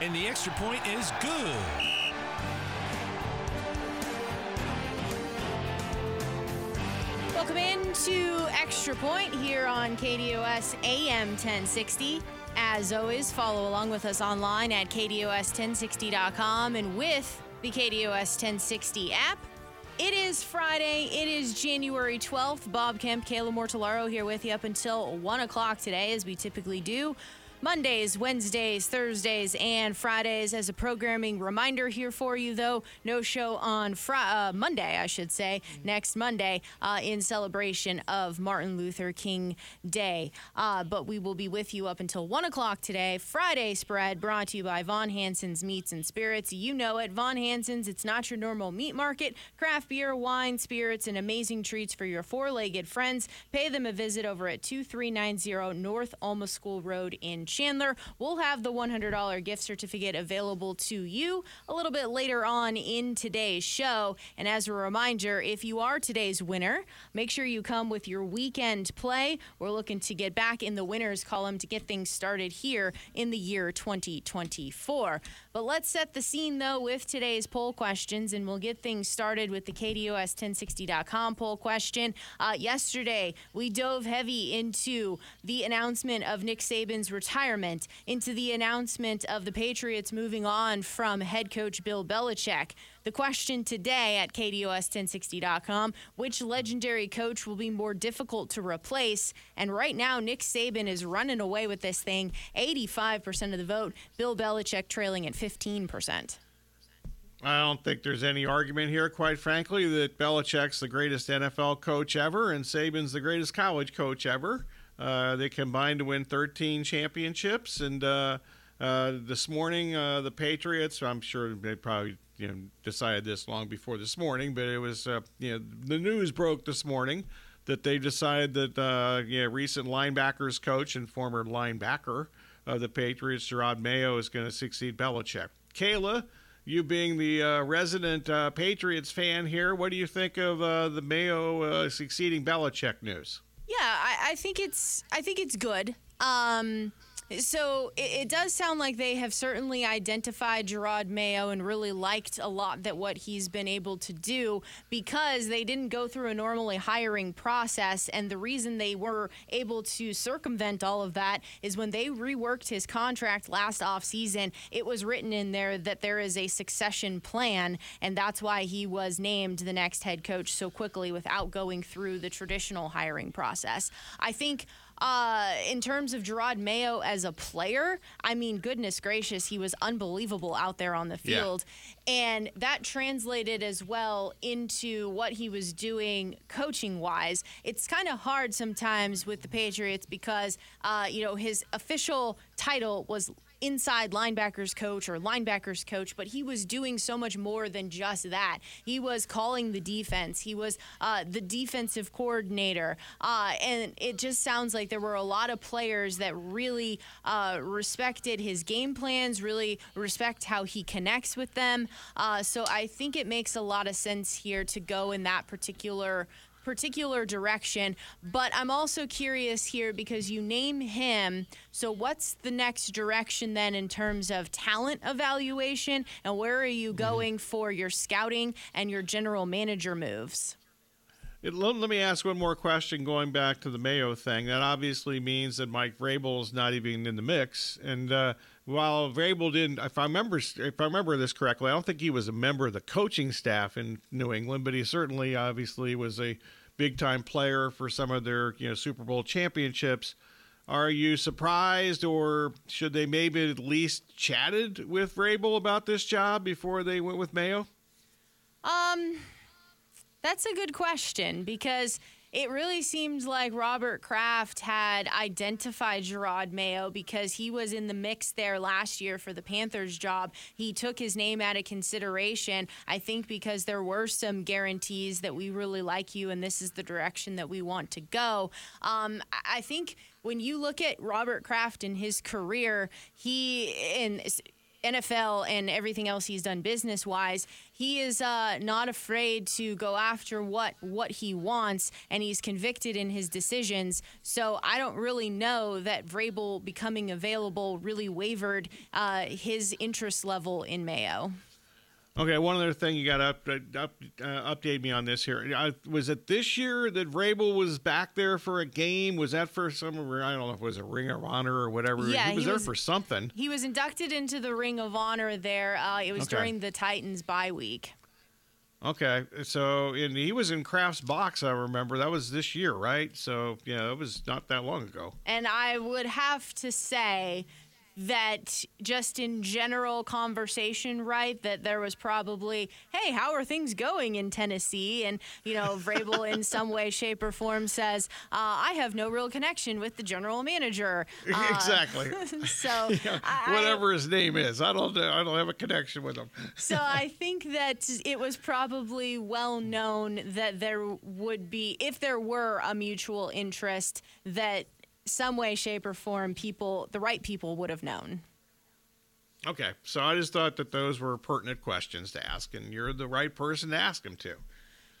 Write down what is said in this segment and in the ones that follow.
And the extra point is good. Welcome into Extra Point here on KDUS AM 1060. As always, follow along with us online at KDUS1060.com and with the KDUS 1060 app. It is Friday. It is January 12th. Bob Kemp, Kayla Mortellaro here with you up until 1 o'clock today, as we typically do. Mondays, Wednesdays, Thursdays, and Fridays as a programming reminder here for you, though. No show on Fri- uh, Monday, I should say, next Monday, uh, in celebration of Martin Luther King Day. Uh, but we will be with you up until 1 o'clock today. Friday spread brought to you by Von Hansen's Meats and Spirits. You know it. Von Hansen's, it's not your normal meat market. Craft beer, wine, spirits, and amazing treats for your four legged friends. Pay them a visit over at 2390 North Alma School Road in Chandler. We'll have the $100 gift certificate available to you a little bit later on in today's show. And as a reminder, if you are today's winner, make sure you come with your weekend play. We're looking to get back in the winners column to get things started here in the year 2024. But let's set the scene though with today's poll questions, and we'll get things started with the KDUS1060.com poll question. Uh, yesterday, we dove heavy into the announcement of Nick Saban's retirement, into the announcement of the Patriots moving on from head coach Bill Belichick. The question today at KDUS1060.com which legendary coach will be more difficult to replace? And right now, Nick Saban is running away with this thing 85% of the vote, Bill Belichick trailing at 15%. I don't think there's any argument here, quite frankly, that Belichick's the greatest NFL coach ever and Saban's the greatest college coach ever. Uh, they combined to win 13 championships, and uh, uh, this morning uh, the Patriots. I'm sure they probably you know decided this long before this morning, but it was uh, you know the news broke this morning that they decided that uh, you know, recent linebackers coach and former linebacker of the Patriots, Jerod Mayo, is going to succeed Belichick. Kayla you being the uh, resident uh, Patriots fan here, what do you think of uh, the Mayo uh, succeeding Belichick news? Yeah, I, I think it's I think it's good. Um, so it, it, does sound like they have certainly identified Jerod Mayo and really liked a lot that what he's been able to do because they didn't go through a normally hiring process. And the reason they were able to circumvent all of that is when they reworked his contract last offseason, it was written in there that there is a succession plan. And that's why he was named the next head coach so quickly without going through the traditional hiring process. I think uh, in terms of Jerod Mayo as a player, I mean, goodness gracious, he was unbelievable out there on the field. Yeah. And that translated as well into what he was doing coaching wise. It's kind of hard sometimes with the Patriots because, uh, you know, his official title was inside linebackers coach or linebackers coach, but he was doing so much more than just that. He was calling the defense, he was uh, the defensive coordinator. Uh, and it just sounds like there were a lot of players that really uh, respected his game plans, really respect how he connects with them. Uh, so I think it makes a lot of sense here to go in that particular particular direction. But I'm also curious here because you name him. So, what's the next direction then in terms of talent evaluation? And where are you mm-hmm. going for your scouting and your general manager moves? It, let, let, me ask one more question going back to the Mayo thing. That obviously means that Mike Vrabel is not even in the mix. And uh, while Vrabel didn't, if I remember, if I remember this correctly, I don't think he was a member of the coaching staff in New England, but he certainly, obviously, was a big time player for some of their you know Super Bowl championships. Are you surprised, or should they maybe at least chatted with Vrabel about this job before they went with Mayo? Um, that's a good question because It really seemed like Robert Kraft had identified Jerod Mayo because he was in the mix there last year for the Panthers job. He took his name out of consideration, I think, because there were some guarantees that we really like you and this is the direction that we want to go. Um, I think when you look at Robert Kraft and his career, he in NFL and everything else he's done business wise, he is uh, not afraid to go after what what he wants, and he's convicted in his decisions. So I don't really know that Vrabel becoming available really wavered uh, his interest level in Mayo. Okay, one other thing you got to up, up uh, update me on this here. Uh, was it this year that Vrabel was back there for a game? Was that for some? I don't know if it was a Ring of Honor or whatever. Yeah, he was he there was- for something. He was inducted into the Ring of Honor there. Uh, it was Okay. during the Titans bye week. Okay, so and he was in Kraft's box. I remember that was this year, right? So yeah, it was not that long ago. And I would have to say that just in general conversation, right, that there was probably, hey, how are things going in Tennessee? And, you know, Vrabel in some way, shape, or form says, uh, I have no real connection with the general manager. Uh, exactly. so, I- I- Whatever his name is, I don't. I don't have a connection with him. so I think that it was probably well known that there would be, if there were a mutual interest, that some way, shape, or form, people, the right people would have known. Okay, so I just thought that those were pertinent questions to ask, and you're the right person to ask them to.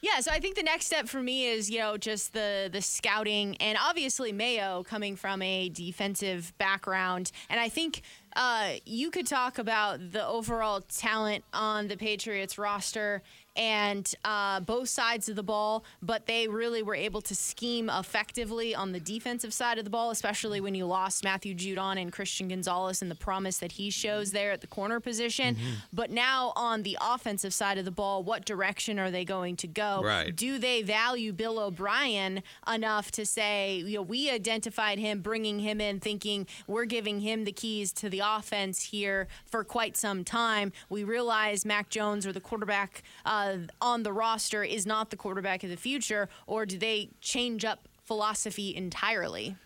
Yeah, so I think the next step for me is, you know, just the the scouting and obviously Mayo coming from a defensive background. And I think uh, you could talk about the overall talent on the Patriots roster and uh, both sides of the ball, but they really were able to scheme effectively on the defensive side of the ball, especially when you lost Matthew Judon and Christian Gonzalez and the promise that he shows there at the corner position. But now on the offensive side of the ball, what direction are they going to go? Right. Do they value Bill O'Brien enough to say, you know, we identified him, bringing him in, thinking we're giving him the keys to the offense here for quite some time? We realize Mac Jones or the quarterback uh, on the roster is not the quarterback of the future, or do they change up philosophy entirely?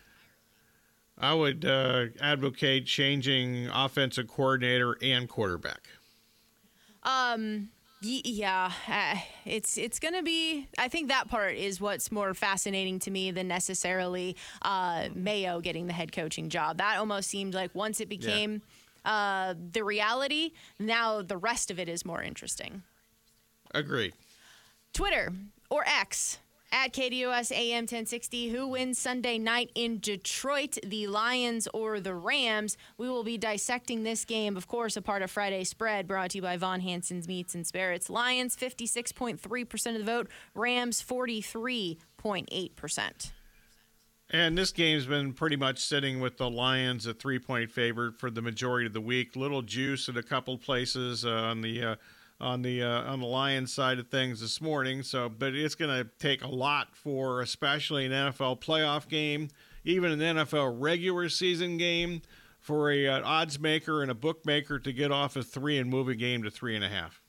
I would uh, advocate changing offensive coordinator and quarterback. Y- Yeah, uh, it's it's gonna be. I think that part is what's more fascinating to me than necessarily uh, Mayo getting the head coaching job. That almost seemed like once it became uh, the reality, now the rest of it is more interesting. Agreed. Twitter or X at KDUS AM 1060. Who wins Sunday night in Detroit, the Lions or the Rams? We will be dissecting this game, of course, a part of Friday Spread brought to you by Von Hansen's Meats and Spirits. Lions 56.3% of the vote, Rams 43.8%. And this game's been pretty much sitting with the Lions a three point favorite for the majority of the week. Little juice in a couple places uh, on the uh, on the uh, on the Lions side of things this morning. So, but it's going to take a lot for, especially an NFL playoff game, even an NFL regular season game, for a uh, odds maker and a bookmaker to get off a three and move a game to three and a half.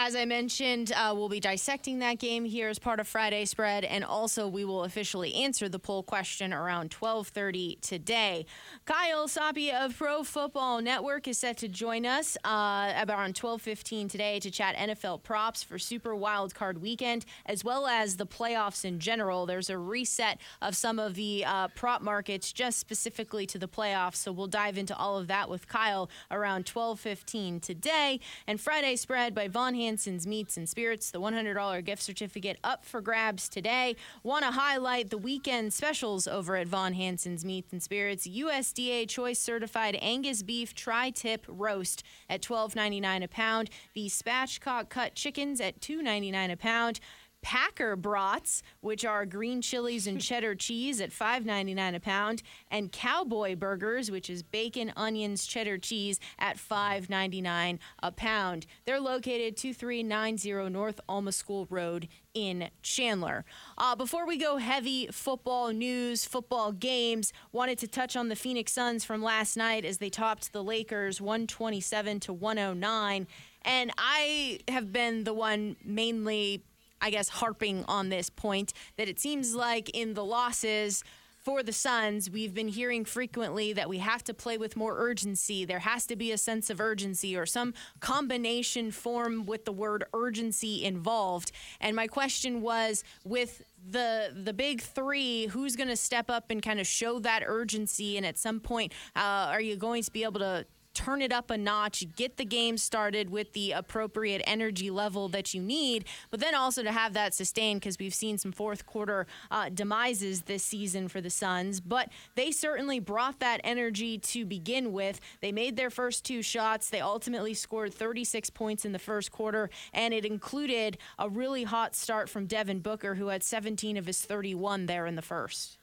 As I mentioned, uh, we'll be dissecting that game here as part of Friday Spread, and also we will officially answer the poll question around 12:30 today. Kyle Soppe of Pro Football Network is set to join us uh, around 12:15 today to chat NFL props for Super Wild Card Weekend, as well as the playoffs in general. There's a reset of some of the uh, prop markets just specifically to the playoffs, so we'll dive into all of that with Kyle around 12:15 today. And Friday Spread by Von Hansen's Meats and Spirits, the $100 gift certificate up for grabs today. Want to highlight the weekend specials over at Von Hansen's Meats and Spirits. USDA Choice Certified Angus Beef Tri-Tip Roast at $12.99 a pound. The spatchcock cut chickens at $2.99 a pound. Packer brats, which are green chilies and cheddar cheese at $5.99 a pound, and cowboy burgers, which is bacon, onions, cheddar cheese at $5.99 a pound. They're located 2390 North Alma School Road in Chandler. Uh, before we go heavy football news, football games, wanted to touch on the Phoenix Suns from last night as they topped the Lakers 127 to 109. And I have been the one mainly I guess, harping on this point that it seems like in the losses, for the Suns, we've been hearing frequently that we have to play with more urgency. There has to be a sense of urgency or some combination form with the word urgency involved. And my question was with the the big three, who's going to step up and kind of show that urgency? And at some point, uh, are you going to be able to turn it up a notch, get the game started with the appropriate energy level that you need, but then also to have that sustained because we've seen some fourth quarter uh, demises this season for the Suns. But they certainly brought that energy to begin with. They made their first two shots. They ultimately scored 36 points in the first quarter, and it included a really hot start from Devin Booker, who had 17 of his 31 there in the first.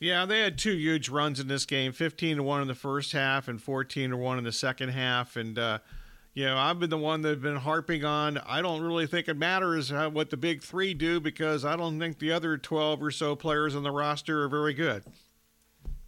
Yeah, they had two huge runs in this game 15 to 1 in the first half and 14 to 1 in the second half. And, uh, you know, I've been the one that's been harping on. I don't really think it matters what the big three do because I don't think the other 12 or so players on the roster are very good.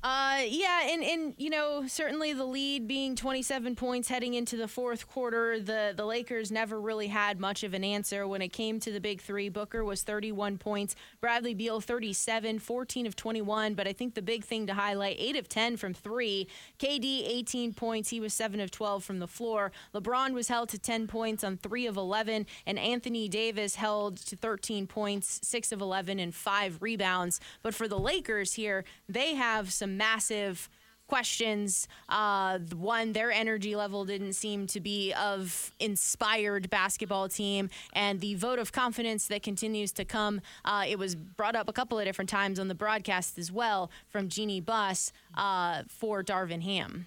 Uh, yeah, and, and you know certainly the lead being 27 points heading into the fourth quarter, the the Lakers never really had much of an answer when it came to the big three. Booker was 31 points, Bradley Beal 37, 14 of 21. But I think the big thing to highlight, eight of 10 from three. KD 18 points, he was seven of 12 from the floor. LeBron was held to 10 points on three of 11, and Anthony Davis held to 13 points, six of 11, and five rebounds. But for the Lakers here, they have some massive questions. Uh, one, their energy level didn't seem to be of inspired basketball team, and the vote of confidence that continues to come. Uh, it was brought up a couple of different times on the broadcast as well from Jeanie Buss uh, for Darvin Ham.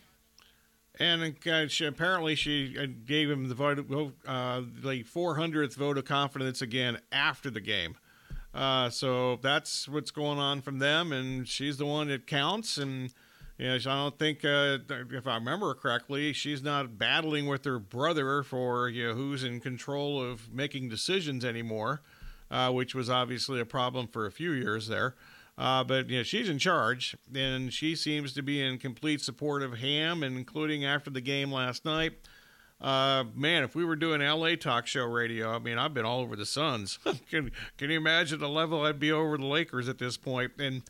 And uh, she, apparently, she uh, gave him the vote, uh, the 400th vote of confidence again after the game. Uh, so that's what's going on from them, and she's the one that counts. And you know, I don't think, uh, if I remember correctly, she's not battling with her brother for you know who's in control of making decisions anymore, uh, which was obviously a problem for a few years there. Uh, but you know, she's in charge, and she seems to be in complete support of Ham, including after the game last night. Uh, man, if we were doing LA talk show radio, I mean, I've been all over the Suns. can can you imagine the level I'd be over the Lakers at this point? And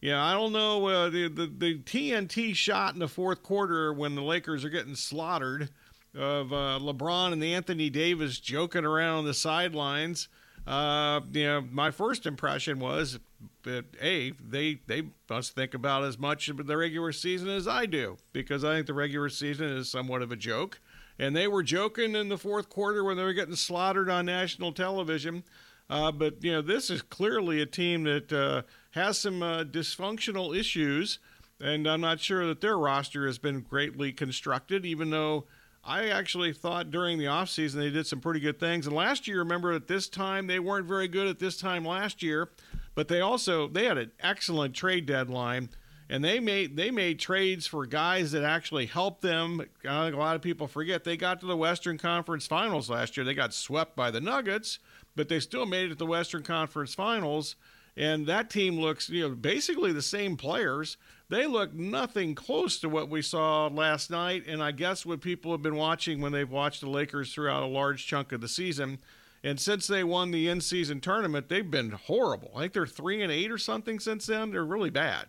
yeah, I don't know uh, the, the the TNT shot in the fourth quarter when the Lakers are getting slaughtered of uh, LeBron and Anthony Davis joking around on the sidelines. Uh, you know, my first impression was that a they they must think about as much of the regular season as I do because I think the regular season is somewhat of a joke and they were joking in the fourth quarter when they were getting slaughtered on national television. Uh, but you know, this is clearly a team that uh, has some uh, dysfunctional issues, and I'm not sure that their roster has been greatly constructed. Even though I actually thought during the offseason they did some pretty good things. And last year, remember at this time they weren't very good at this time last year, but they also they had an excellent trade deadline and they made they made trades for guys that actually helped them. I think a lot of people forget they got to the Western Conference Finals last year. They got swept by the Nuggets, but they still made it to the Western Conference Finals. And that team looks, you know, basically the same players. They look nothing close to what we saw last night. And I guess what people have been watching when they've watched the Lakers throughout a large chunk of the season. And since they won the in-season tournament, they've been horrible. I think they're three and eight or something since then. They're really bad.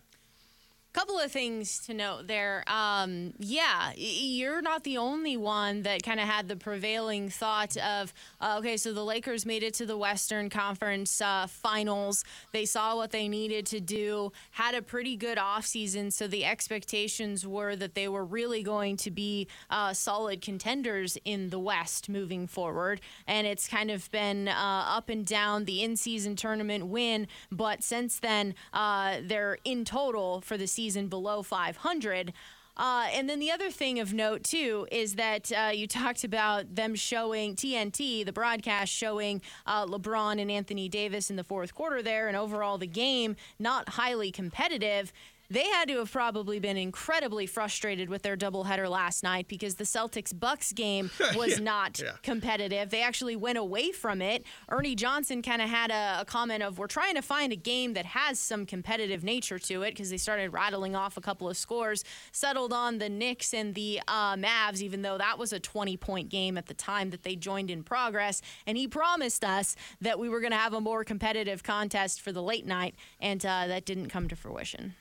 Couple of things to note there. Um, yeah, you're not the only one that kind of had the prevailing thought of, uh, okay, so the Lakers made it to the Western Conference uh, Finals. They saw what they needed to do, had a pretty good offseason, so the expectations were that they were really going to be uh, solid contenders in the West moving forward. And it's kind of been uh, up and down the in season tournament win, but since then, uh, they're in total for the season season below 500. Uh, and then the other thing of note, too, is that uh, you talked about them showing TNT, the broadcast showing uh, LeBron and Anthony Davis in the fourth quarter there, and overall the game not highly competitive they had to have probably been incredibly frustrated with their doubleheader last night because the Celtics Bucks game was Yeah, not yeah. competitive. They actually went away from it. Ernie Johnson kind of had a, a comment of, We're trying to find a game that has some competitive nature to it because they started rattling off a couple of scores, settled on the Knicks and the uh, Mavs, even though that was a 20 point game at the time that they joined in progress. And he promised us that we were going to have a more competitive contest for the late night, and uh, that didn't come to fruition.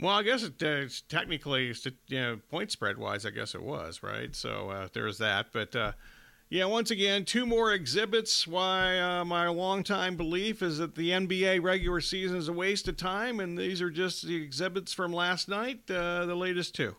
Well, I guess it, uh, it's technically, you know, point spread wise, I guess it was, right? So uh, there's that. But uh, yeah, once again, two more exhibits. Why uh, my longtime belief is that the NBA regular season is a waste of time, and these are just the exhibits from last night, uh, the latest two.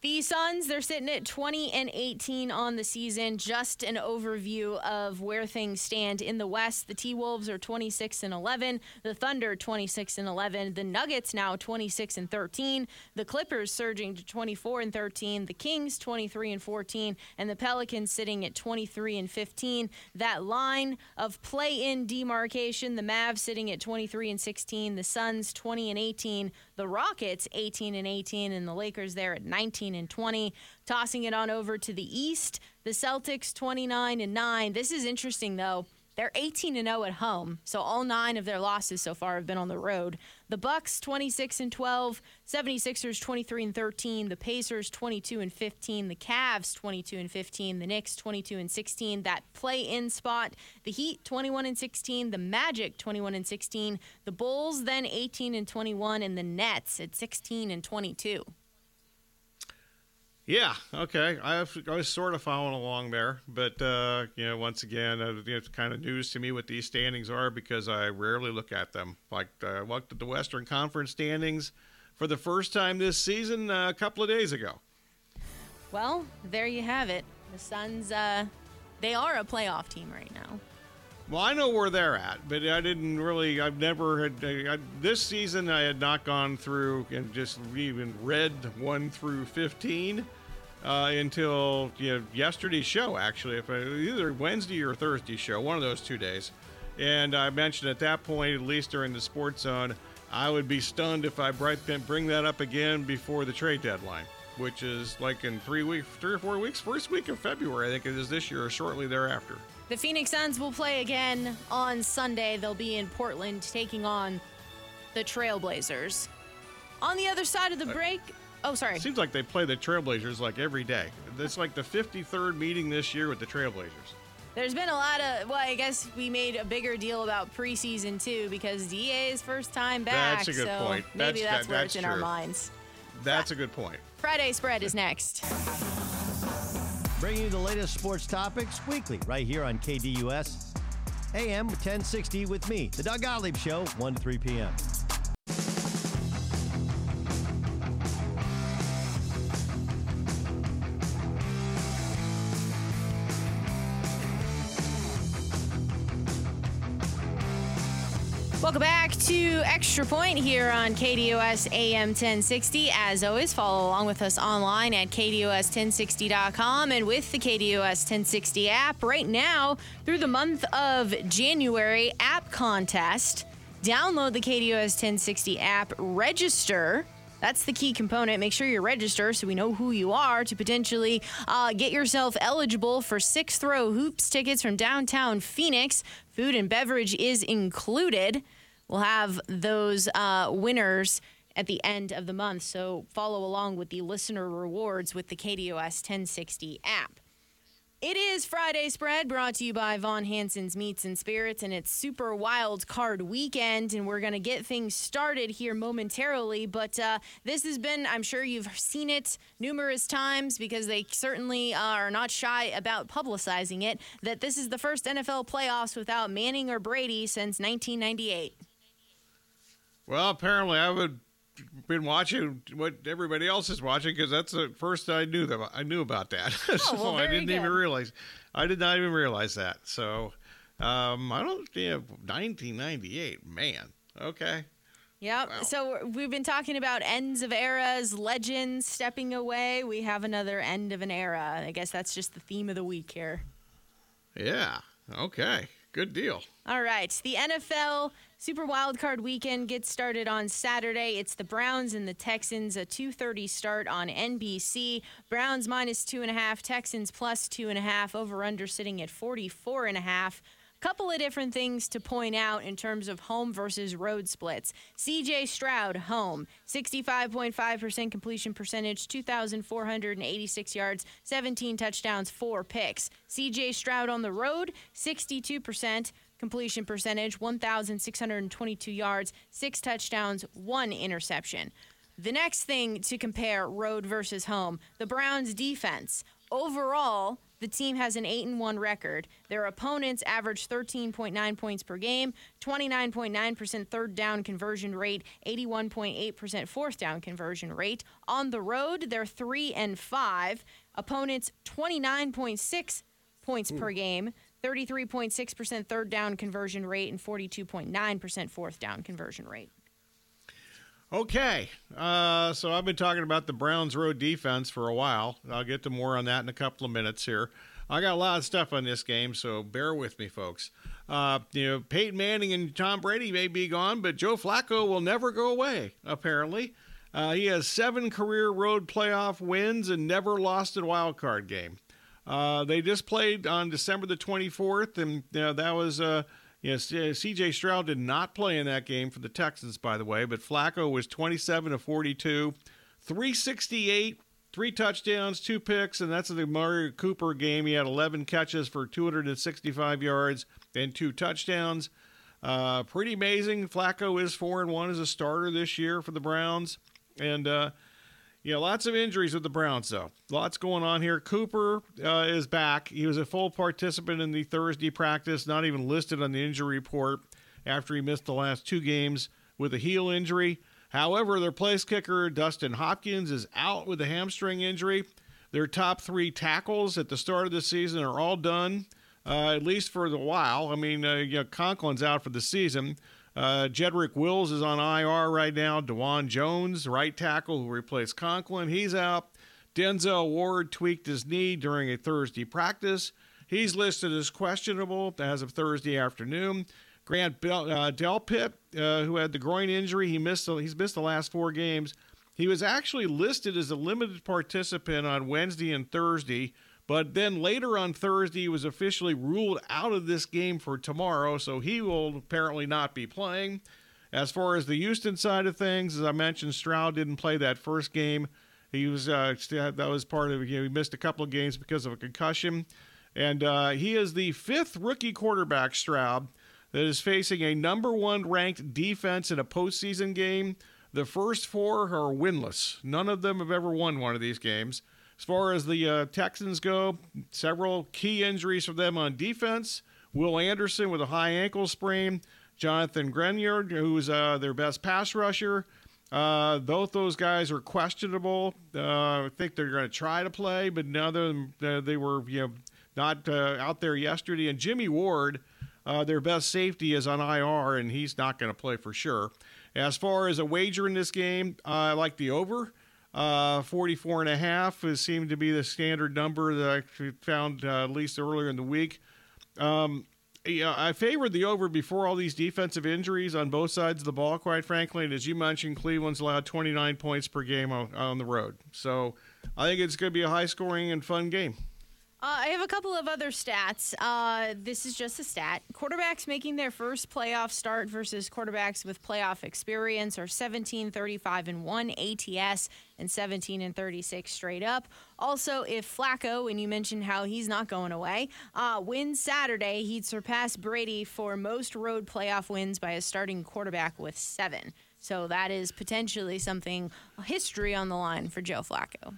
The Suns, they're sitting at 20 and 18 on the season. Just an overview of where things stand in the West. The T Wolves are 26 and 11. The Thunder 26 and 11. The Nuggets now 26 and 13. The Clippers surging to 24 and 13. The Kings 23 and 14, and the Pelicans sitting at 23 and 15. That line of play-in demarcation. The Mavs sitting at 23 and 16. The Suns 20 and 18. The Rockets 18 and 18, and the Lakers there at 19 and 20. Tossing it on over to the East, the Celtics 29 and 9. This is interesting though. They're 18 and 0 at home, so all nine of their losses so far have been on the road. The Bucks 26 and 12, 76ers 23 and 13, the Pacers 22 and 15, the Cavs 22 and 15, the Knicks 22 and 16. That play-in spot, the Heat 21 and 16, the Magic 21 and 16, the Bulls then 18 and 21, and the Nets at 16 and 22. Yeah, okay. I, I was sort of following along there, but uh, you know, once again, uh, it's kind of news to me what these standings are because I rarely look at them. Like uh, I looked at the Western Conference standings for the first time this season uh, a couple of days ago. Well, there you have it. The Suns, uh, they are a playoff team right now. Well, I know where they're at, but I didn't really. I've never had I, this season. I had not gone through and just even read one through fifteen uh, until you know yesterday's show. Actually, if I, either Wednesday or Thursday show, one of those two days. And I mentioned at that point, at least during the sports zone, I would be stunned if I bri- bring that up again before the trade deadline, which is like in three weeks, three or four weeks, first week of February, I think it is this year, or shortly thereafter. The Phoenix Suns will play again on Sunday. They'll be in Portland taking on the Trailblazers. On the other side of the uh, break, oh, sorry. It seems like they play the Trailblazers like every day. It's like the 53rd meeting this year with the Trailblazers. There's been a lot of, well, I guess we made a bigger deal about preseason too because DA's first time back. That's a good so point. Maybe That's- that's, that- where it's in our minds. That's a good point. Friday spread is next. Bringing you the latest sports topics weekly right here on KDUS. AM 1060 with me, The Doug Gottlieb Show, 1 to 3 p.m. to Extra Point here on KDUS AM 1060. As always, follow along with us online at KDUS1060.com and with the KDUS 1060 app. Right now, through the month of January, app contest. Download the KDUS 1060 app, register. That's the key component. Make sure you register so we know who you are to potentially uh, get yourself eligible for sixth row hoops tickets from downtown Phoenix. Food and beverage is included. We'll have those uh, winners at the end of the month. So follow along with the listener rewards with the KDUS 1060 app. It is Friday Spread brought to you by Von Hansen's Meats and Spirits, and it's Super Wild Card Weekend, and we're going to get things started here momentarily. But uh, this has been, I'm sure you've seen it numerous times because they certainly are not shy about publicizing it, that this is the first NFL playoffs without Manning or Brady since 1998. Well, apparently I would been watching what everybody else is watching because that's the first I knew that I knew about that. so Oh, well, I didn't even realize. I did not even realize that. So um, I don't. Yeah, 1998. Man. Okay. Yep. Wow. So we've been talking about ends of eras, legends stepping away. We have another end of an era. I guess that's just the theme of the week here. Yeah. Okay. Good deal. All right. The NFL Super Wildcard Weekend gets started on Saturday. It's the Browns and the Texans, a 2:30 start on NBC. Browns minus two and a half, Texans plus two and a half. Over under sitting at 44 and a half couple of different things to point out in terms of home versus road splits. CJ Stroud, home, 65.5% completion percentage, 2,486 yards, 17 touchdowns, four picks. CJ Stroud on the road, 62% completion percentage, 1,622 yards, six touchdowns, one interception. The next thing to compare road versus home the Browns defense. Overall, the team has an 8 and 1 record. Their opponents average 13.9 points per game, 29.9% third down conversion rate, 81.8% fourth down conversion rate. On the road, they're 3 and 5. Opponents 29.6 points per hmm. game, 33.6% third down conversion rate and 42.9% fourth down conversion rate. Okay, uh, so I've been talking about the Browns' road defense for a while. I'll get to more on that in a couple of minutes here. I got a lot of stuff on this game, so bear with me, folks. Uh, you know, Peyton Manning and Tom Brady may be gone, but Joe Flacco will never go away. Apparently, uh, he has seven career road playoff wins and never lost a wild card game. Uh, they just played on December the 24th, and you know, that was uh, Yes, C.J. Stroud did not play in that game for the Texans, by the way, but Flacco was 27 of 42, 368, three touchdowns, two picks, and that's the Amari Cooper game. He had 11 catches for 265 yards and two touchdowns. Uh, pretty amazing. Flacco is four and one as a starter this year for the Browns, and uh, yeah, lots of injuries with the Browns, though. Lots going on here. Cooper uh, is back. He was a full participant in the Thursday practice, not even listed on the injury report after he missed the last two games with a heel injury. However, their place kicker, Dustin Hopkins, is out with a hamstring injury. Their top three tackles at the start of the season are all done, uh, at least for the while. I mean, uh, you know, Conklin's out for the season. Uh, Jedrick Wills is on IR right now. Dawand Jones, right tackle, who replaced Conklin, he's out. Denzel Ward tweaked his knee during a Thursday practice. He's listed as questionable as of Thursday afternoon. Grant Bel- uh, Delpit, uh, who had the groin injury, he missed. He's missed the last four games. He was actually listed as a limited participant on Wednesday and Thursday but then later on Thursday, he was officially ruled out of this game for tomorrow, so he will apparently not be playing. As far as the Houston side of things, as I mentioned, Stroud didn't play that first game. He was uh, that was part of you know, he missed a couple of games because of a concussion, and uh, he is the fifth rookie quarterback Stroud that is facing a number one ranked defense in a postseason game. The first four are winless. None of them have ever won one of these games. As far as the uh, Texans go, several key injuries for them on defense. Will Anderson with a high ankle sprain. Jonathan Greenard, who's uh, their best pass rusher. Uh, both those guys are questionable. Uh, I think they're going to try to play, but none now they they were you know not uh, out there yesterday. And Jimmy Ward, uh, their best safety, is on IR, and he's not going to play for sure. As far as a wager in this game, I like the over. Uh, 44 and a half seemed to be the standard number that I found uh, at least earlier in the week. Um, yeah, I favored the over before all these defensive injuries on both sides of the ball, quite frankly. And as you mentioned, Cleveland's allowed 29 points per game on, on the road. So I think it's going to be a high scoring and fun game. Uh, I have a couple of other stats. Uh, this is just a stat. Quarterbacks making their first playoff start versus quarterbacks with playoff experience are 17, 35, and 1 ATS and 17 and 36 straight up. Also, if Flacco, and you mentioned how he's not going away, uh, wins Saturday, he'd surpass Brady for most road playoff wins by a starting quarterback with seven. So that is potentially something, history on the line for Joe Flacco.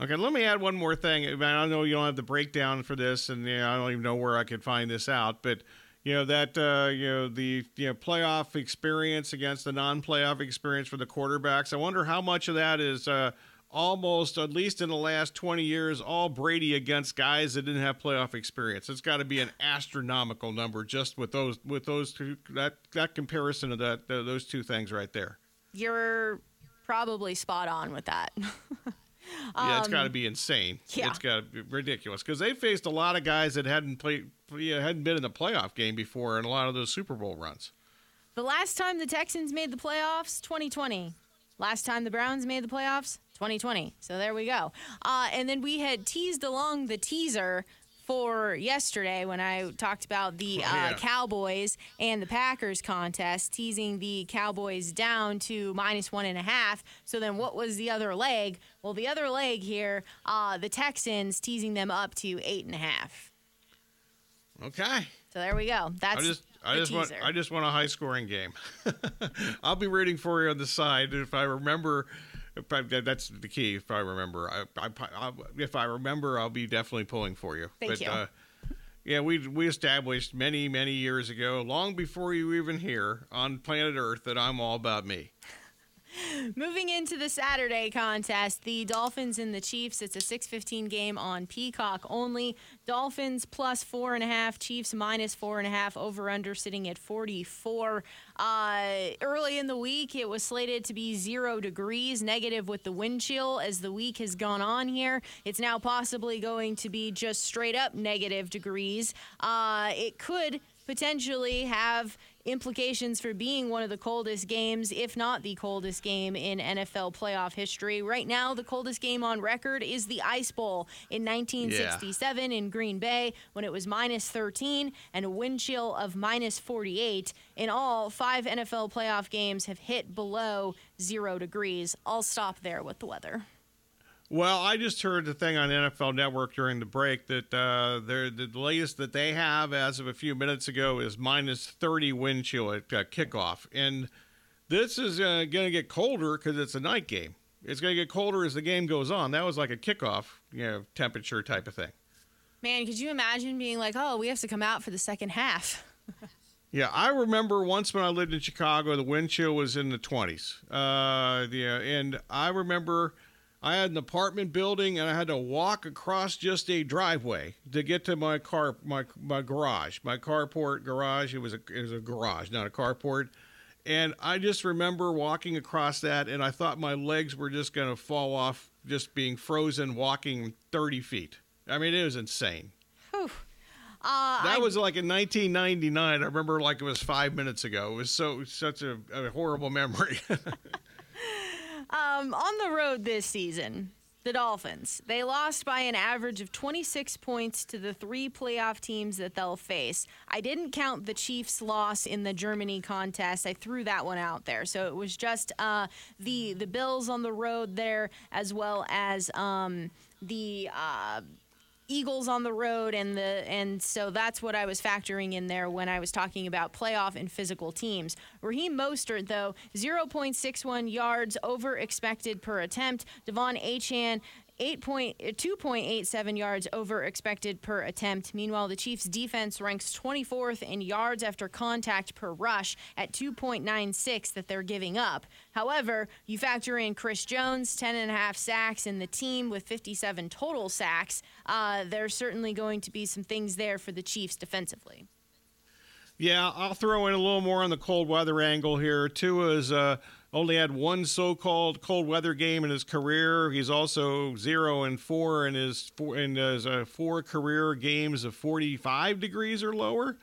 Okay, let me add one more thing. I know you don't have the breakdown for this, and you know, I don't even know where I could find this out. But you know that uh, you know the you know playoff experience against the non-playoff experience for the quarterbacks. I wonder how much of that is uh, almost, at least in the last twenty years, all Brady against guys that didn't have playoff experience. It's got to be an astronomical number just with those with those two that that comparison of that those two things right there. You're probably spot on with that. yeah, it's got to be insane. yeah. It's got to be ridiculous because they faced a lot of guys that hadn't played, yeah, hadn't been in the playoff game before in a lot of those Super Bowl runs. The last time the Texans made the playoffs, 2020. Last time the Browns made the playoffs, 2020. So there we go. Uh, and then we had teased along the teaser for yesterday when I talked about the Oh, uh, yeah. Cowboys and the Packers contest, teasing the Cowboys down to minus one and a half. So then what was the other leg? Well, the other leg here, uh, the Texans teasing them up to eight and a half. Okay. So there we go. That's I just I just want teaser. I just want a high scoring game. I'll be rooting for you on the side if I remember. If I, that- that's the key. If I remember, I, I, I, if I remember, I'll be definitely pulling for you. Thank but, you. Uh, yeah, we we established many many years ago, long before you were even here on planet Earth, that I'm all about me. Moving into the Saturday contest, the Dolphins and the Chiefs. It's a 6:15 game on Peacock only. Dolphins plus four and a half, Chiefs minus four and a half. Over under sitting at 44. Uh, early in the week, it was slated to be zero degrees, negative with the wind chill. As the week has gone on here, it's now possibly going to be just straight up negative degrees. Uh, it could potentially have implications for being one of the coldest games, if not the coldest game in NFL playoff history. Right now, the coldest game on record is the Ice Bowl in 1967 in Green Bay when it was minus 13 and a wind chill of minus 48. In all, five NFL playoff games have hit below zero degrees. I'll stop there with the weather. Well, I just heard the thing on NFL Network during the break that uh, they're, the latest that they have as of a few minutes ago is minus 30 wind chill at uh, kickoff. And this is uh, going to get colder because it's a night game. It's going to get colder as the game goes on. That was like a kickoff, you know, temperature type of thing. Man, could you imagine being like, oh, we have to come out for the second half? Yeah, I remember once when I lived in Chicago, the wind chill was in the 20s. Uh, yeah, and I remember I had an apartment building and I had to walk across just a driveway to get to my car, my my garage, my carport garage. It was a it was a garage, not a carport. And I just remember walking across that, and I thought my legs were just going to fall off, just being frozen, walking 30 feet. I mean, it was insane. Whew. Uh, That I- was like in 1999. I remember like it was five minutes ago. It was so such a, a horrible memory. Um, on the road this season, the Dolphins, they lost by an average of 26 points to the three playoff teams that they'll face. I didn't count the Chiefs' loss in the Germany contest. I threw that one out there. So it was just uh, the the Bills on the road there, as well as um, the. Uh, Eagles on the road and the and so that's what I was factoring in there when I was talking about playoff and physical teams. Raheem Mostert though 0.61 yards over expected per attempt. De'Von Achane 8 point, 2.87 yards over expected per attempt. Meanwhile, the Chiefs' defense ranks 24th in yards after contact per rush at 2.96 that they're giving up. However, you factor in Chris Jones, 10 and a half sacks, and the team with 57 total sacks. Uh, there's certainly going to be some things there for the Chiefs defensively. yeah, I'll throw in a little more on the cold weather angle here. Tua's uh, only had one so-called cold weather game in his career. He's also zero and four in his four in his uh, four career games of 45 degrees or lower.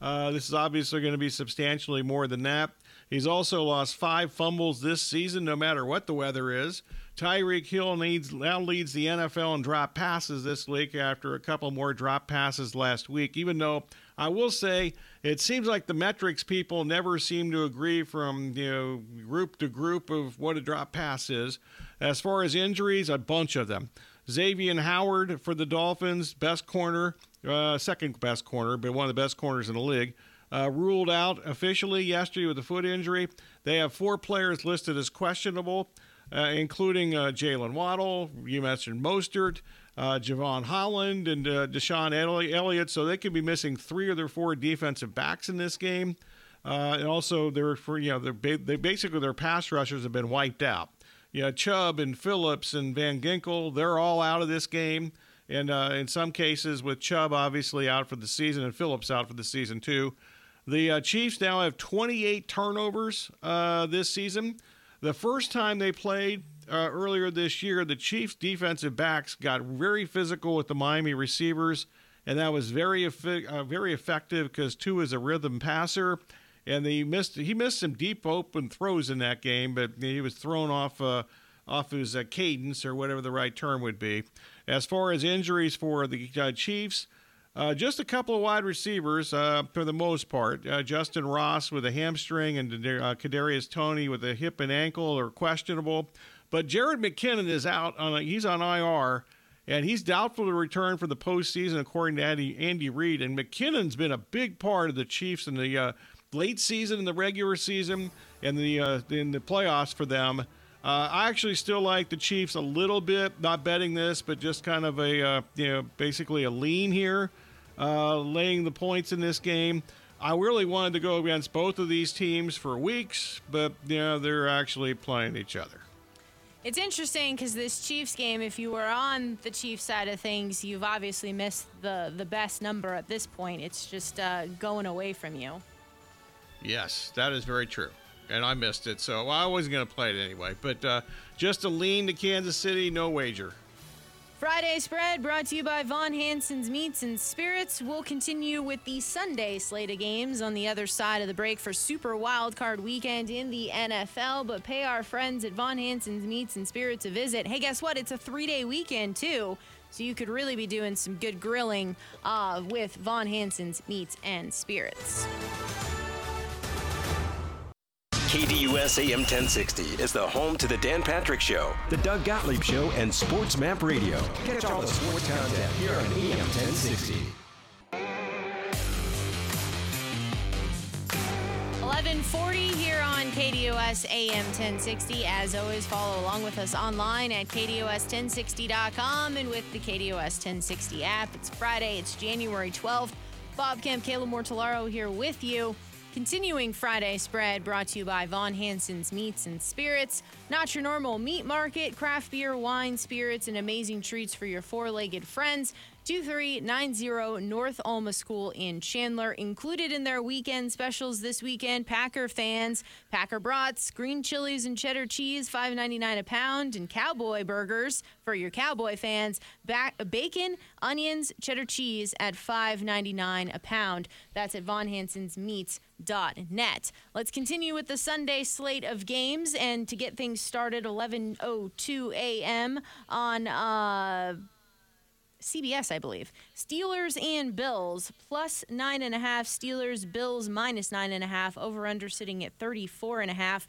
Uh, this is obviously going to be substantially more than that. He's also lost five fumbles this season, no matter what the weather is. Tyreek Hill needs, now leads the NFL in drop passes this week after a couple more drop passes last week, even though I will say it seems like the metrics people never seem to agree from you know group to group of what a drop pass is. As far as injuries, a bunch of them. Xavier Howard for the Dolphins, best corner, uh, second best corner, but one of the best corners in the league. Uh, ruled out officially yesterday with a foot injury. They have four players listed as questionable, uh, including uh, Jaylen Waddle, you mentioned Mostert, uh, Jevon Holland, and uh, DeShon Elliott. So they could be missing three of their four defensive backs in this game. Uh, and also, they're for you know they're ba- they basically their pass rushers have been wiped out. Know, Chubb and Phillips and Van Ginkel, they're all out of this game. And uh, in some cases, with Chubb obviously out for the season and Phillips out for the season too. The uh, Chiefs now have 28 turnovers uh, this season. The first time they played uh, earlier this year, the Chiefs' defensive backs got very physical with the Miami receivers, and that was very uh, very effective because Tua is a rhythm passer, and he missed he missed some deep open throws in that game, but he was thrown off uh, off his uh, cadence or whatever the right term would be. As far as injuries for the uh, Chiefs. Uh, just a couple of wide receivers uh, for the most part. Uh, Justyn Ross with a hamstring and uh, Kadarius Toney with a hip and ankle are questionable. But Jerick McKinnon is out on a, he's on IR and he's doubtful to return for the postseason, according to Andy, Andy Reid. And McKinnon's been a big part of the Chiefs in the uh, late season, in the regular season, and the uh, in the playoffs for them. Uh, I actually still like the Chiefs a little bit. Not betting this, but just kind of a uh, you know basically a lean here uh, laying the points in this game. I really wanted to go against both of these teams for weeks, but you know, they're actually playing each other. It's interesting because this Chiefs game, if you were on the Chiefs side of things, you've obviously missed the, the best number at this point. It's just uh, going away from you. Yes, that is very true. And I missed it, so I wasn't going to play it anyway. But uh, just a lean to Kansas City, no wager. Friday spread brought to you by Von Hanson's Meats and Spirits. We'll continue with the Sunday slate of games on the other side of the break for Super Wild Card Weekend in the NFL. But pay our friends at Von Hanson's Meats and Spirits a visit. Hey, guess what? It's a three day weekend, too. So you could really be doing some good grilling uh, with Von Hanson's Meats and Spirits. KDUS AM 1060 is the home to the Dan Patrick Show, the Doug Gottlieb Show, and Sports Map Radio. Catch all the sports content here on AM 1060. 1140 here on KDUS AM 1060. As always, follow along with us online at KDUS1060.com and with the KDUS 1060 app. It's Friday, it's January 12th. Bob Kemp, Kayla Mortellaro here with you. Continuing Friday spread brought to you by Von Hanson's Meats and Spirits. Not your normal meat market, craft beer, wine, spirits, and amazing treats for your four legged friends. 2390 North Alma School in Chandler. Included in their weekend specials this weekend, Packer fans, Packer brats, green chilies and cheddar cheese, $5.99 a pound, and cowboy burgers for your cowboy fans, back, bacon, onions, cheddar cheese at $5.99 a pound. That's at vonhansonsmeats.net. Let's continue with the Sunday slate of games and to get things started 11:02 a.m. on uh CBS, I believe. Steelers and Bills plus nine and a half. Steelers, Bills minus nine and a half. Over under sitting at 34 and a half.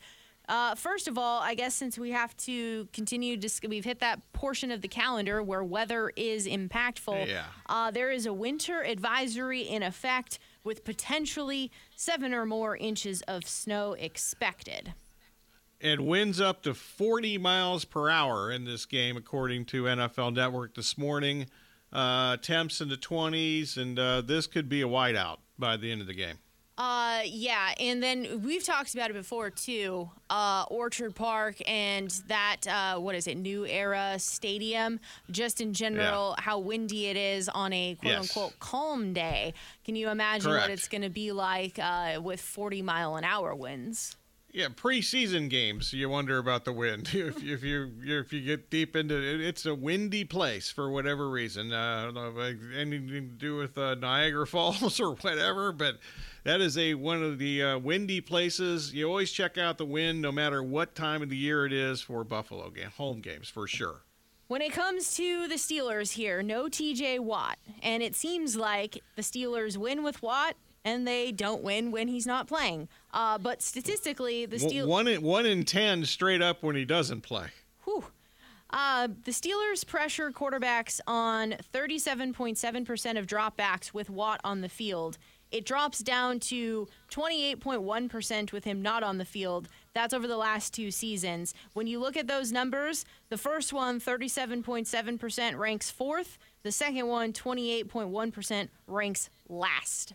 Uh, first of all, I guess since we have to continue, to, we've hit that portion of the calendar where weather is impactful. Yeah. Uh, there is a winter advisory in effect with potentially seven or more inches of snow expected. And winds up to 40 miles per hour in this game, according to NFL Network this morning uh, temps in the 20s, and uh, this could be a whiteout by the end of the game. Uh, yeah, and then we've talked about it before too. Uh, Orchard Park and that uh, what is it, New Era Stadium. Just in general, yeah. how windy it is on a quote yes. unquote calm day. Can you imagine Correct. what it's going to be like uh, with 40 mile an hour winds? Yeah, preseason games. You wonder about the wind. if, if you if you get deep into it, it's a windy place for whatever reason. Uh, I don't know if anything to do with uh, Niagara Falls or whatever, but that is a one of the uh, windy places. You always check out the wind, no matter what time of the year it is for Buffalo game home games for sure. When it comes to the Steelers here, no TJ Watt, and it seems like the Steelers win with Watt and they don't win when he's not playing. Uh, but statistically, the Steelers one in, one in ten straight up when he doesn't play. Whew. Uh, the Steelers pressure quarterbacks on 37.7% of dropbacks with Watt on the field. It drops down to 28.1% with him not on the field. That's over the last two seasons. When you look at those numbers, the first one, 37.7%, ranks fourth. The second one, 28.1%, ranks last.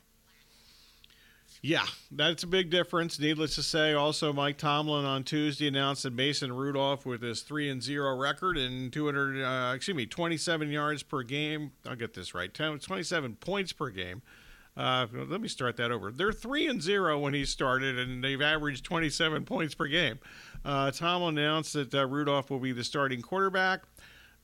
Yeah, that's a big difference. Needless to say, also Mike Tomlin on Tuesday announced that Mason Rudolph, with his three and zero record and 200, uh, excuse me, 27 yards per game. I'll get this right. 10, 27 points per game. Uh, let me start that over. They're three and zero when he started, and they've averaged 27 points per game. Uh, Tom announced that uh, Rudolph will be the starting quarterback.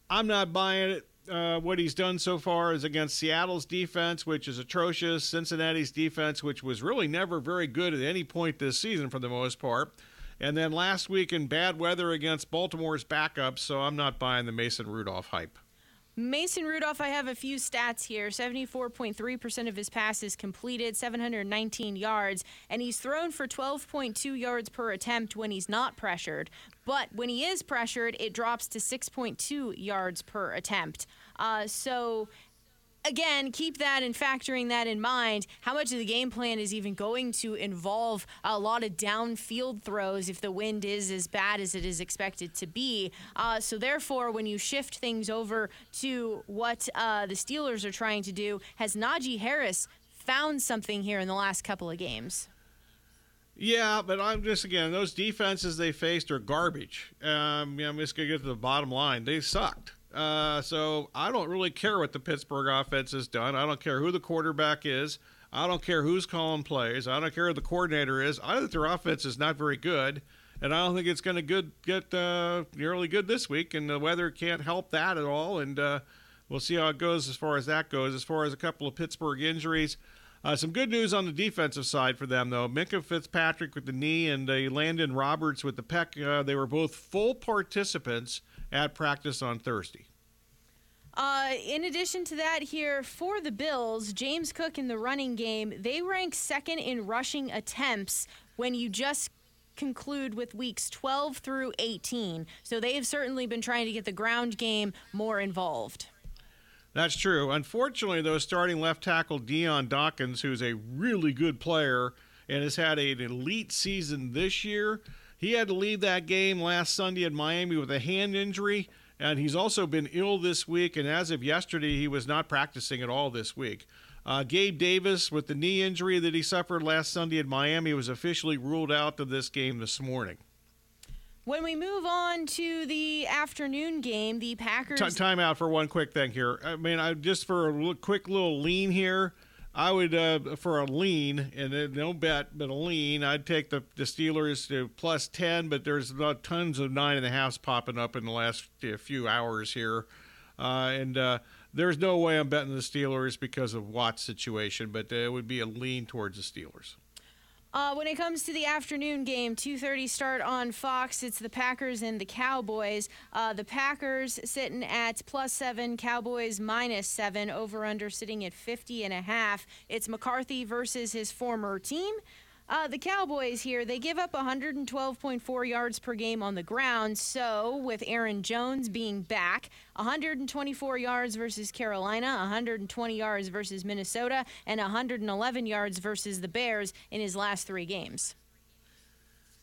I'm not buying it. Uh, what he's done so far is against Seattle's defense, which is atrocious, Cincinnati's defense, which was really never very good at any point this season for the most part. And then last week in bad weather against Baltimore's backups, so I'm not buying the Mason Rudolph hype. Mason Rudolph, I have a few stats here. 74.3% of his passes completed, 719 yards, and he's thrown for 12.2 yards per attempt when he's not pressured. But when he is pressured, it drops to 6.2 yards per attempt. Uh, so again, keep that and factoring that in mind. How much of the game plan is even going to involve a lot of downfield throws if the wind is as bad as it is expected to be? Uh, so, therefore, when you shift things over to what uh, the Steelers are trying to do, has Najee Harris found something here in the last couple of games? Yeah, but I'm just again those defenses they faced are garbage. Um, I'm just gonna get to the bottom line. They sucked. Uh, so I don't really care what the Pittsburgh offense has done. I don't care who the quarterback is. I don't care who's calling plays. I don't care who the coordinator is. I think their offense is not very good, and I don't think it's going to good get uh, nearly good this week. And the weather can't help that at all. And uh, we'll see how it goes as far as that goes. As far as a couple of Pittsburgh injuries. Uh, some good news on the defensive side for them, though. Minkah Fitzpatrick with the knee and uh, Elandon Roberts with the pec. Uh, they were both full participants at practice on Thursday. Uh, in addition to that, here for the Bills, James Cook in the running game, they rank second in rushing attempts when you just conclude with weeks 12 through 18. So they've certainly been trying to get the ground game more involved. That's true. Unfortunately, though, starting left tackle Dion Dawkins, who's a really good player and has had an elite season this year, he had to leave that game last Sunday in Miami with a hand injury, and he's also been ill this week. And as of yesterday, he was not practicing at all this week. Uh, Gabe Davis, with the knee injury that he suffered last Sunday in Miami, was officially ruled out of this game this morning. When we move on to the afternoon game, the Packers. T- time out for one quick thing here. I mean, I just for a quick little lean here. I would uh, for a lean and no bet, but a lean. I'd take the, the Steelers to plus ten, but there's tons of nine and a halfs popping up in the last few hours here, uh, and uh, there's no way I'm betting the Steelers because of Watt's situation, but it would be a lean towards the Steelers. Uh, when it comes to the afternoon game, 2:30 start on Fox. It's the Packers and the Cowboys. Uh, the Packers sitting at plus seven, Cowboys minus seven. Over under sitting at 50 and a half. It's McCarthy versus his former team. Uh, the Cowboys here, they give up 112.4 yards per game on the ground. So, with Aaron Jones being back, 124 yards versus Carolina, 120 yards versus Minnesota, and 111 yards versus the Bears in his last three games.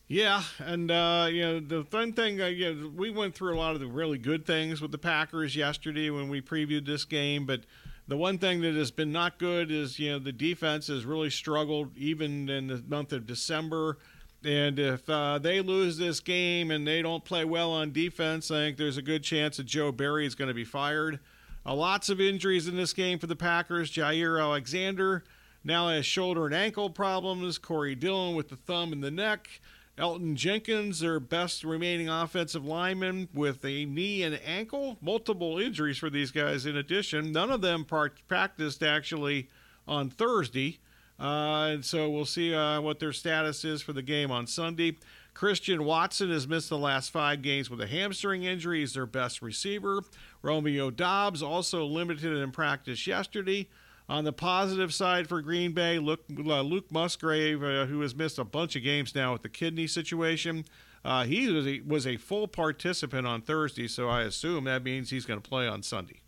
Yeah, and uh, you know the fun thing, uh, you know, we went through a lot of the really good things with the Packers yesterday when we previewed this game, but the one thing that has been not good is you know the defense has really struggled even in the month of December. And if uh, they lose this game and they don't play well on defense, I think there's a good chance that Joe Barry is going to be fired. Uh, lots of injuries in this game for the Packers. Jaire Alexander now has shoulder and ankle problems. Corey Dillon with the thumb and the neck. Elgton Jenkins, their best remaining offensive lineman, with a knee and ankle. Multiple injuries for these guys in addition. None of them practiced actually on Thursday. Uh, and so we'll see uh, what their status is for the game on Sunday. Christian Watson has missed the last five games with a hamstring injury. He's their best receiver. Romeo Doubs also limited in practice yesterday. On the positive side for Green Bay, Luke, uh, Luke Musgrave, uh, who has missed a bunch of games now with the kidney situation, uh, he was a, was a full participant on Thursday, so I assume that means he's going to play on Sunday.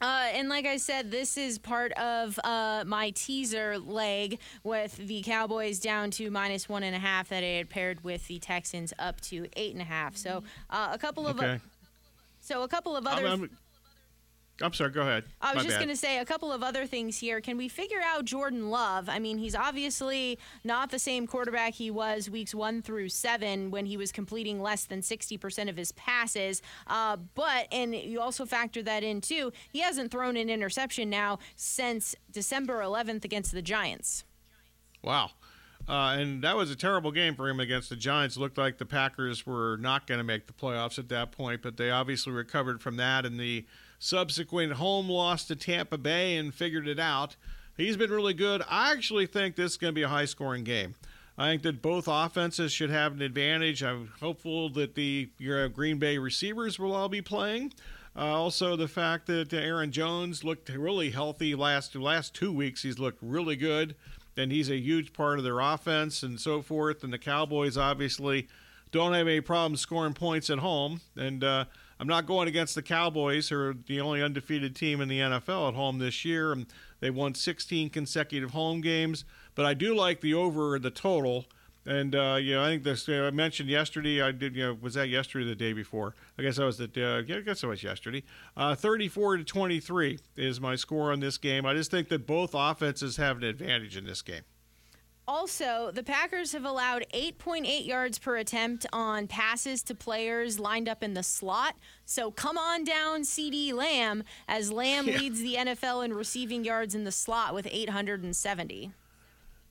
Uh, and like I said, this is part of uh, my teaser leg with the Cowboys down to minus one and a half that I had paired with the Texans up to eight and a half. So uh, a couple of okay. so a couple of other. I'm, I'm, I'm sorry, go ahead. I was My just going to say a couple of other things here. Can we figure out Jordan Love? I mean, he's obviously not the same quarterback he was weeks one through seven when he was completing less than 60% of his passes. Uh, but, and you also factor that in too, he hasn't thrown an interception now since December 11th against the Giants. Wow. Uh, and that was a terrible game for him against the Giants. It looked like the Packers were not going to make the playoffs at that point, but they obviously recovered from that And the subsequent home loss to Tampa Bay and figured it out. He's been really good. I actually think this is going to be a high scoring game. I think that both offenses should have an advantage. I'm hopeful that the your Green Bay receivers will all be playing. Uh, also, the fact that Aaron Jones looked really healthy last last two weeks, he's looked really good, and he's a huge part of their offense and so forth. And the Cowboys obviously don't have any problem scoring points at home. And uh, I'm not going against the Cowboys, who are the only undefeated team in the NFL at home this year. And they won 16 consecutive home games. But I do like the over the total. And uh, you know, I think this. Uh, I mentioned yesterday. I did. You know, was that yesterday or the day before? I guess I was the. Uh, yeah, I guess it was yesterday. Uh, 34 to 23 is my score on this game. I just think that both offenses have an advantage in this game. Also, the Packers have allowed 8.8 yards per attempt on passes to players lined up in the slot. So come on down, CeeDee Lamb, as Lamb Yeah. leads the NFL in receiving yards in the slot with 870.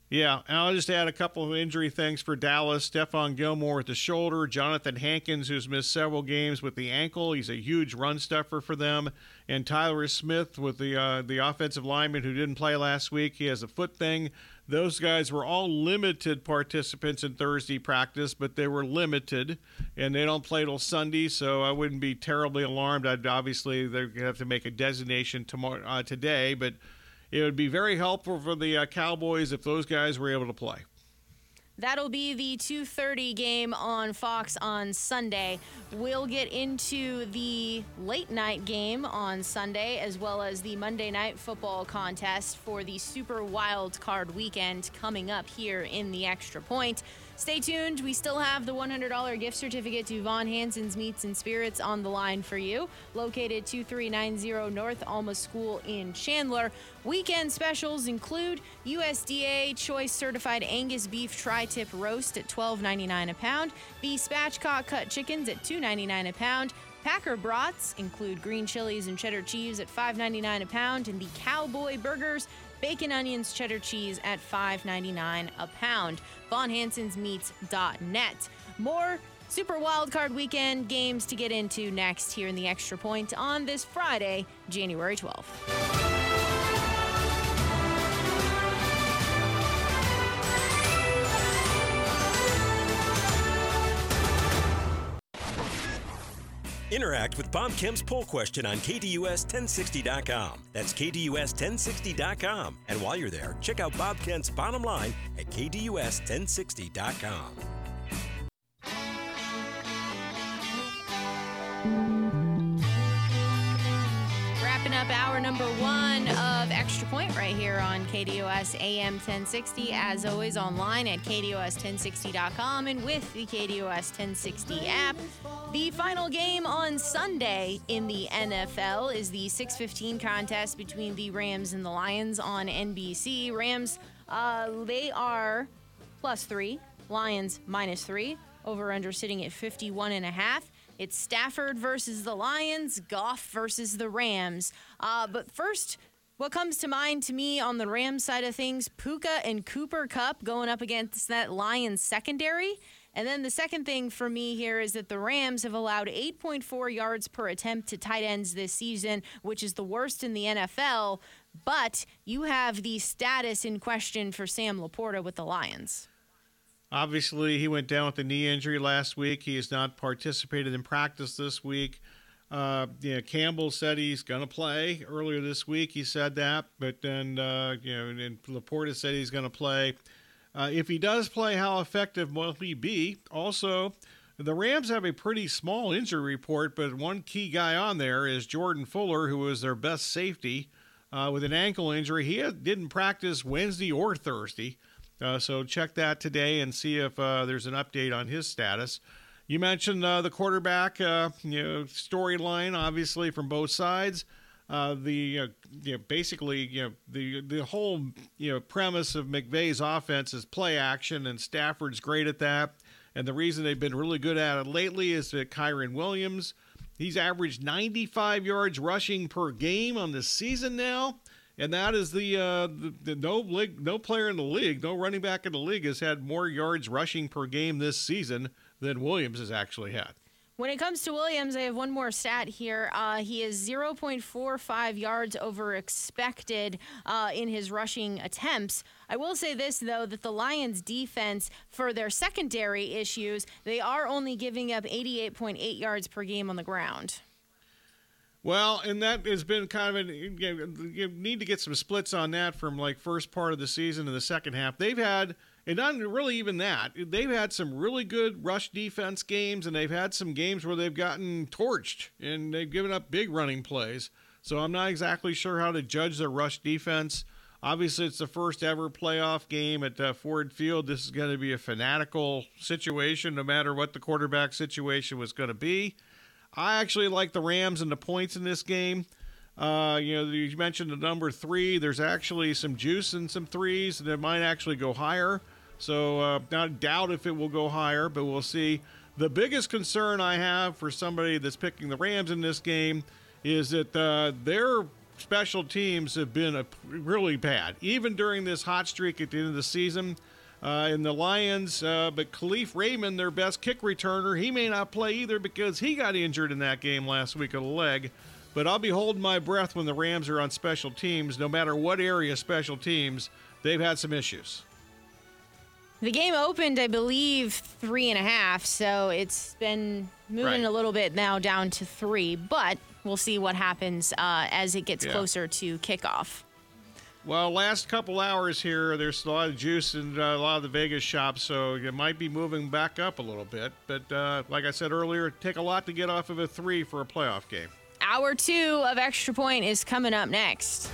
Yeah, and I'll just add a couple of injury things for Dallas. Stephon Gilmore with the shoulder, Jonathan Hankins, who's missed several games with the ankle. He's a huge run stuffer for them. And Tyler Smith with the uh, the offensive lineman who didn't play last week. He has a foot thing. Those guys were all limited participants in Thursday practice, but they were limited, and they don't play till Sunday, so I wouldn't be terribly alarmed. I'd obviously they're gonna have to make a designation tomorrow uh, today, but it would be very helpful for the uh, Cowboys if those guys were able to play. That'll be the 2:30 game on Fox on Sunday. We'll get into the late night game on Sunday as well as the Monday night football contest for the Super Wild Card weekend coming up here in the Extra Point. Stay tuned. We still have the $100 gift certificate to Von Hanson's Meats and Spirits on the line for you. Located 2390 North Alma School in Chandler. Weekend specials include USDA Choice Certified Angus Beef Tri-Tip Roast at $12.99 a pound, the Spatchcock Cut Chickens at $2.99 a pound, Packer brats include green chilies and cheddar cheese at $5.99 a pound, and the Cowboy Burgers, bacon, onions, cheddar cheese at $5.99 a pound. VonHansonsMeats.net. More Super Wildcard Weekend games to get into next here in the Extra Point on this Friday, January 12th. Interact with Bob Kemp's poll question on KDUS1060.com. That's KDUS1060.com. And while you're there, check out Bob Kemp's bottom line at KDUS1060.com. Extra Point right here on KDUS AM 1060. As always, online at KDUS1060.com and with the KDUS 1060 app. The final game on Sunday in the NFL is the 6:15 contest between the Rams and the Lions on NBC. Rams, uh, they are plus three. Lions minus three. Over under sitting at 51 and a half. It's Stafford versus the Lions, Goff versus the Rams. Uh, but first, what comes to mind to me on the Rams side of things, Puka and Cooper Kupp going up against that Lions secondary. And then the second thing for me here is that the Rams have allowed 8.4 yards per attempt to tight ends this season, which is the worst in the NFL. But you have the status in question for Sam LaPorta with the Lions. Obviously, he went down with a knee injury last week. He has not participated in practice this week. Uh, yeah, Campbell said he's going to play earlier this week. He said that, but then uh, you know, and LaPorta said he's going to play. Uh, if he does play, how effective will he be? Also, the Rams have a pretty small injury report, but one key guy on there is Jordan Fuller, who was their best safety uh, with an ankle injury. He didn't practice Wednesday or Thursday. Uh, so check that today and see if uh, there's an update on his status. You mentioned uh, the quarterback, uh, you know, storyline, obviously from both sides. uh, the you know, basically you know the the whole you know premise of McVay's offense is play action, and Stafford's great at that. And the reason they've been really good at it lately is that Kyren Williams, he's averaged 95 yards rushing per game on the season now. And that is the, uh, the, the no league, no player in the league, no running back in the league has had more yards rushing per game this season than Williams has actually had. When it comes to Williams, I have one more stat here. Uh, he is 0.45 yards over expected uh, in his rushing attempts. I will say this, though, that the Lions' defense, for their secondary issues, they are only giving up 88.8 yards per game on the ground. Well, and that has been kind of an you need to get some splits on that from like first part of the season to the second half. They've had and not really even that. They've had some really good rush defense games, and they've had some games where they've gotten torched and they've given up big running plays. So I'm not exactly sure how to judge their rush defense. Obviously, it's the first ever playoff game at uh, Ford Field. This is going to be a fanatical situation, no matter what the quarterback situation was going to be. I actually like the Rams and the points in this game. Uh, you know, you mentioned the number three. There's actually some juice in some threes and it might actually go higher. So, uh, not doubt if it will go higher, but we'll see. The biggest concern I have for somebody that's picking the Rams in this game is that uh, their special teams have been a, really bad, even during this hot streak at the end of the season. Uh, in the Lions, uh, but Kalif Raymond, their best kick returner, he may not play either because he got injured in that game last week of the leg. But I'll be holding my breath when the Rams are on special teams, no matter what area special teams, they've had some issues. The game opened, I believe, three and a half, so it's been moving right. a little bit now down to three, but we'll see what happens uh, as it gets yeah. closer to kickoff. Well, last couple hours here, there's a lot of juice in uh, a lot of the Vegas shops, so it might be moving back up a little bit. But uh, like I said earlier, it take a lot to get off of a three for a playoff game. Hour two of Extra Point is coming up next.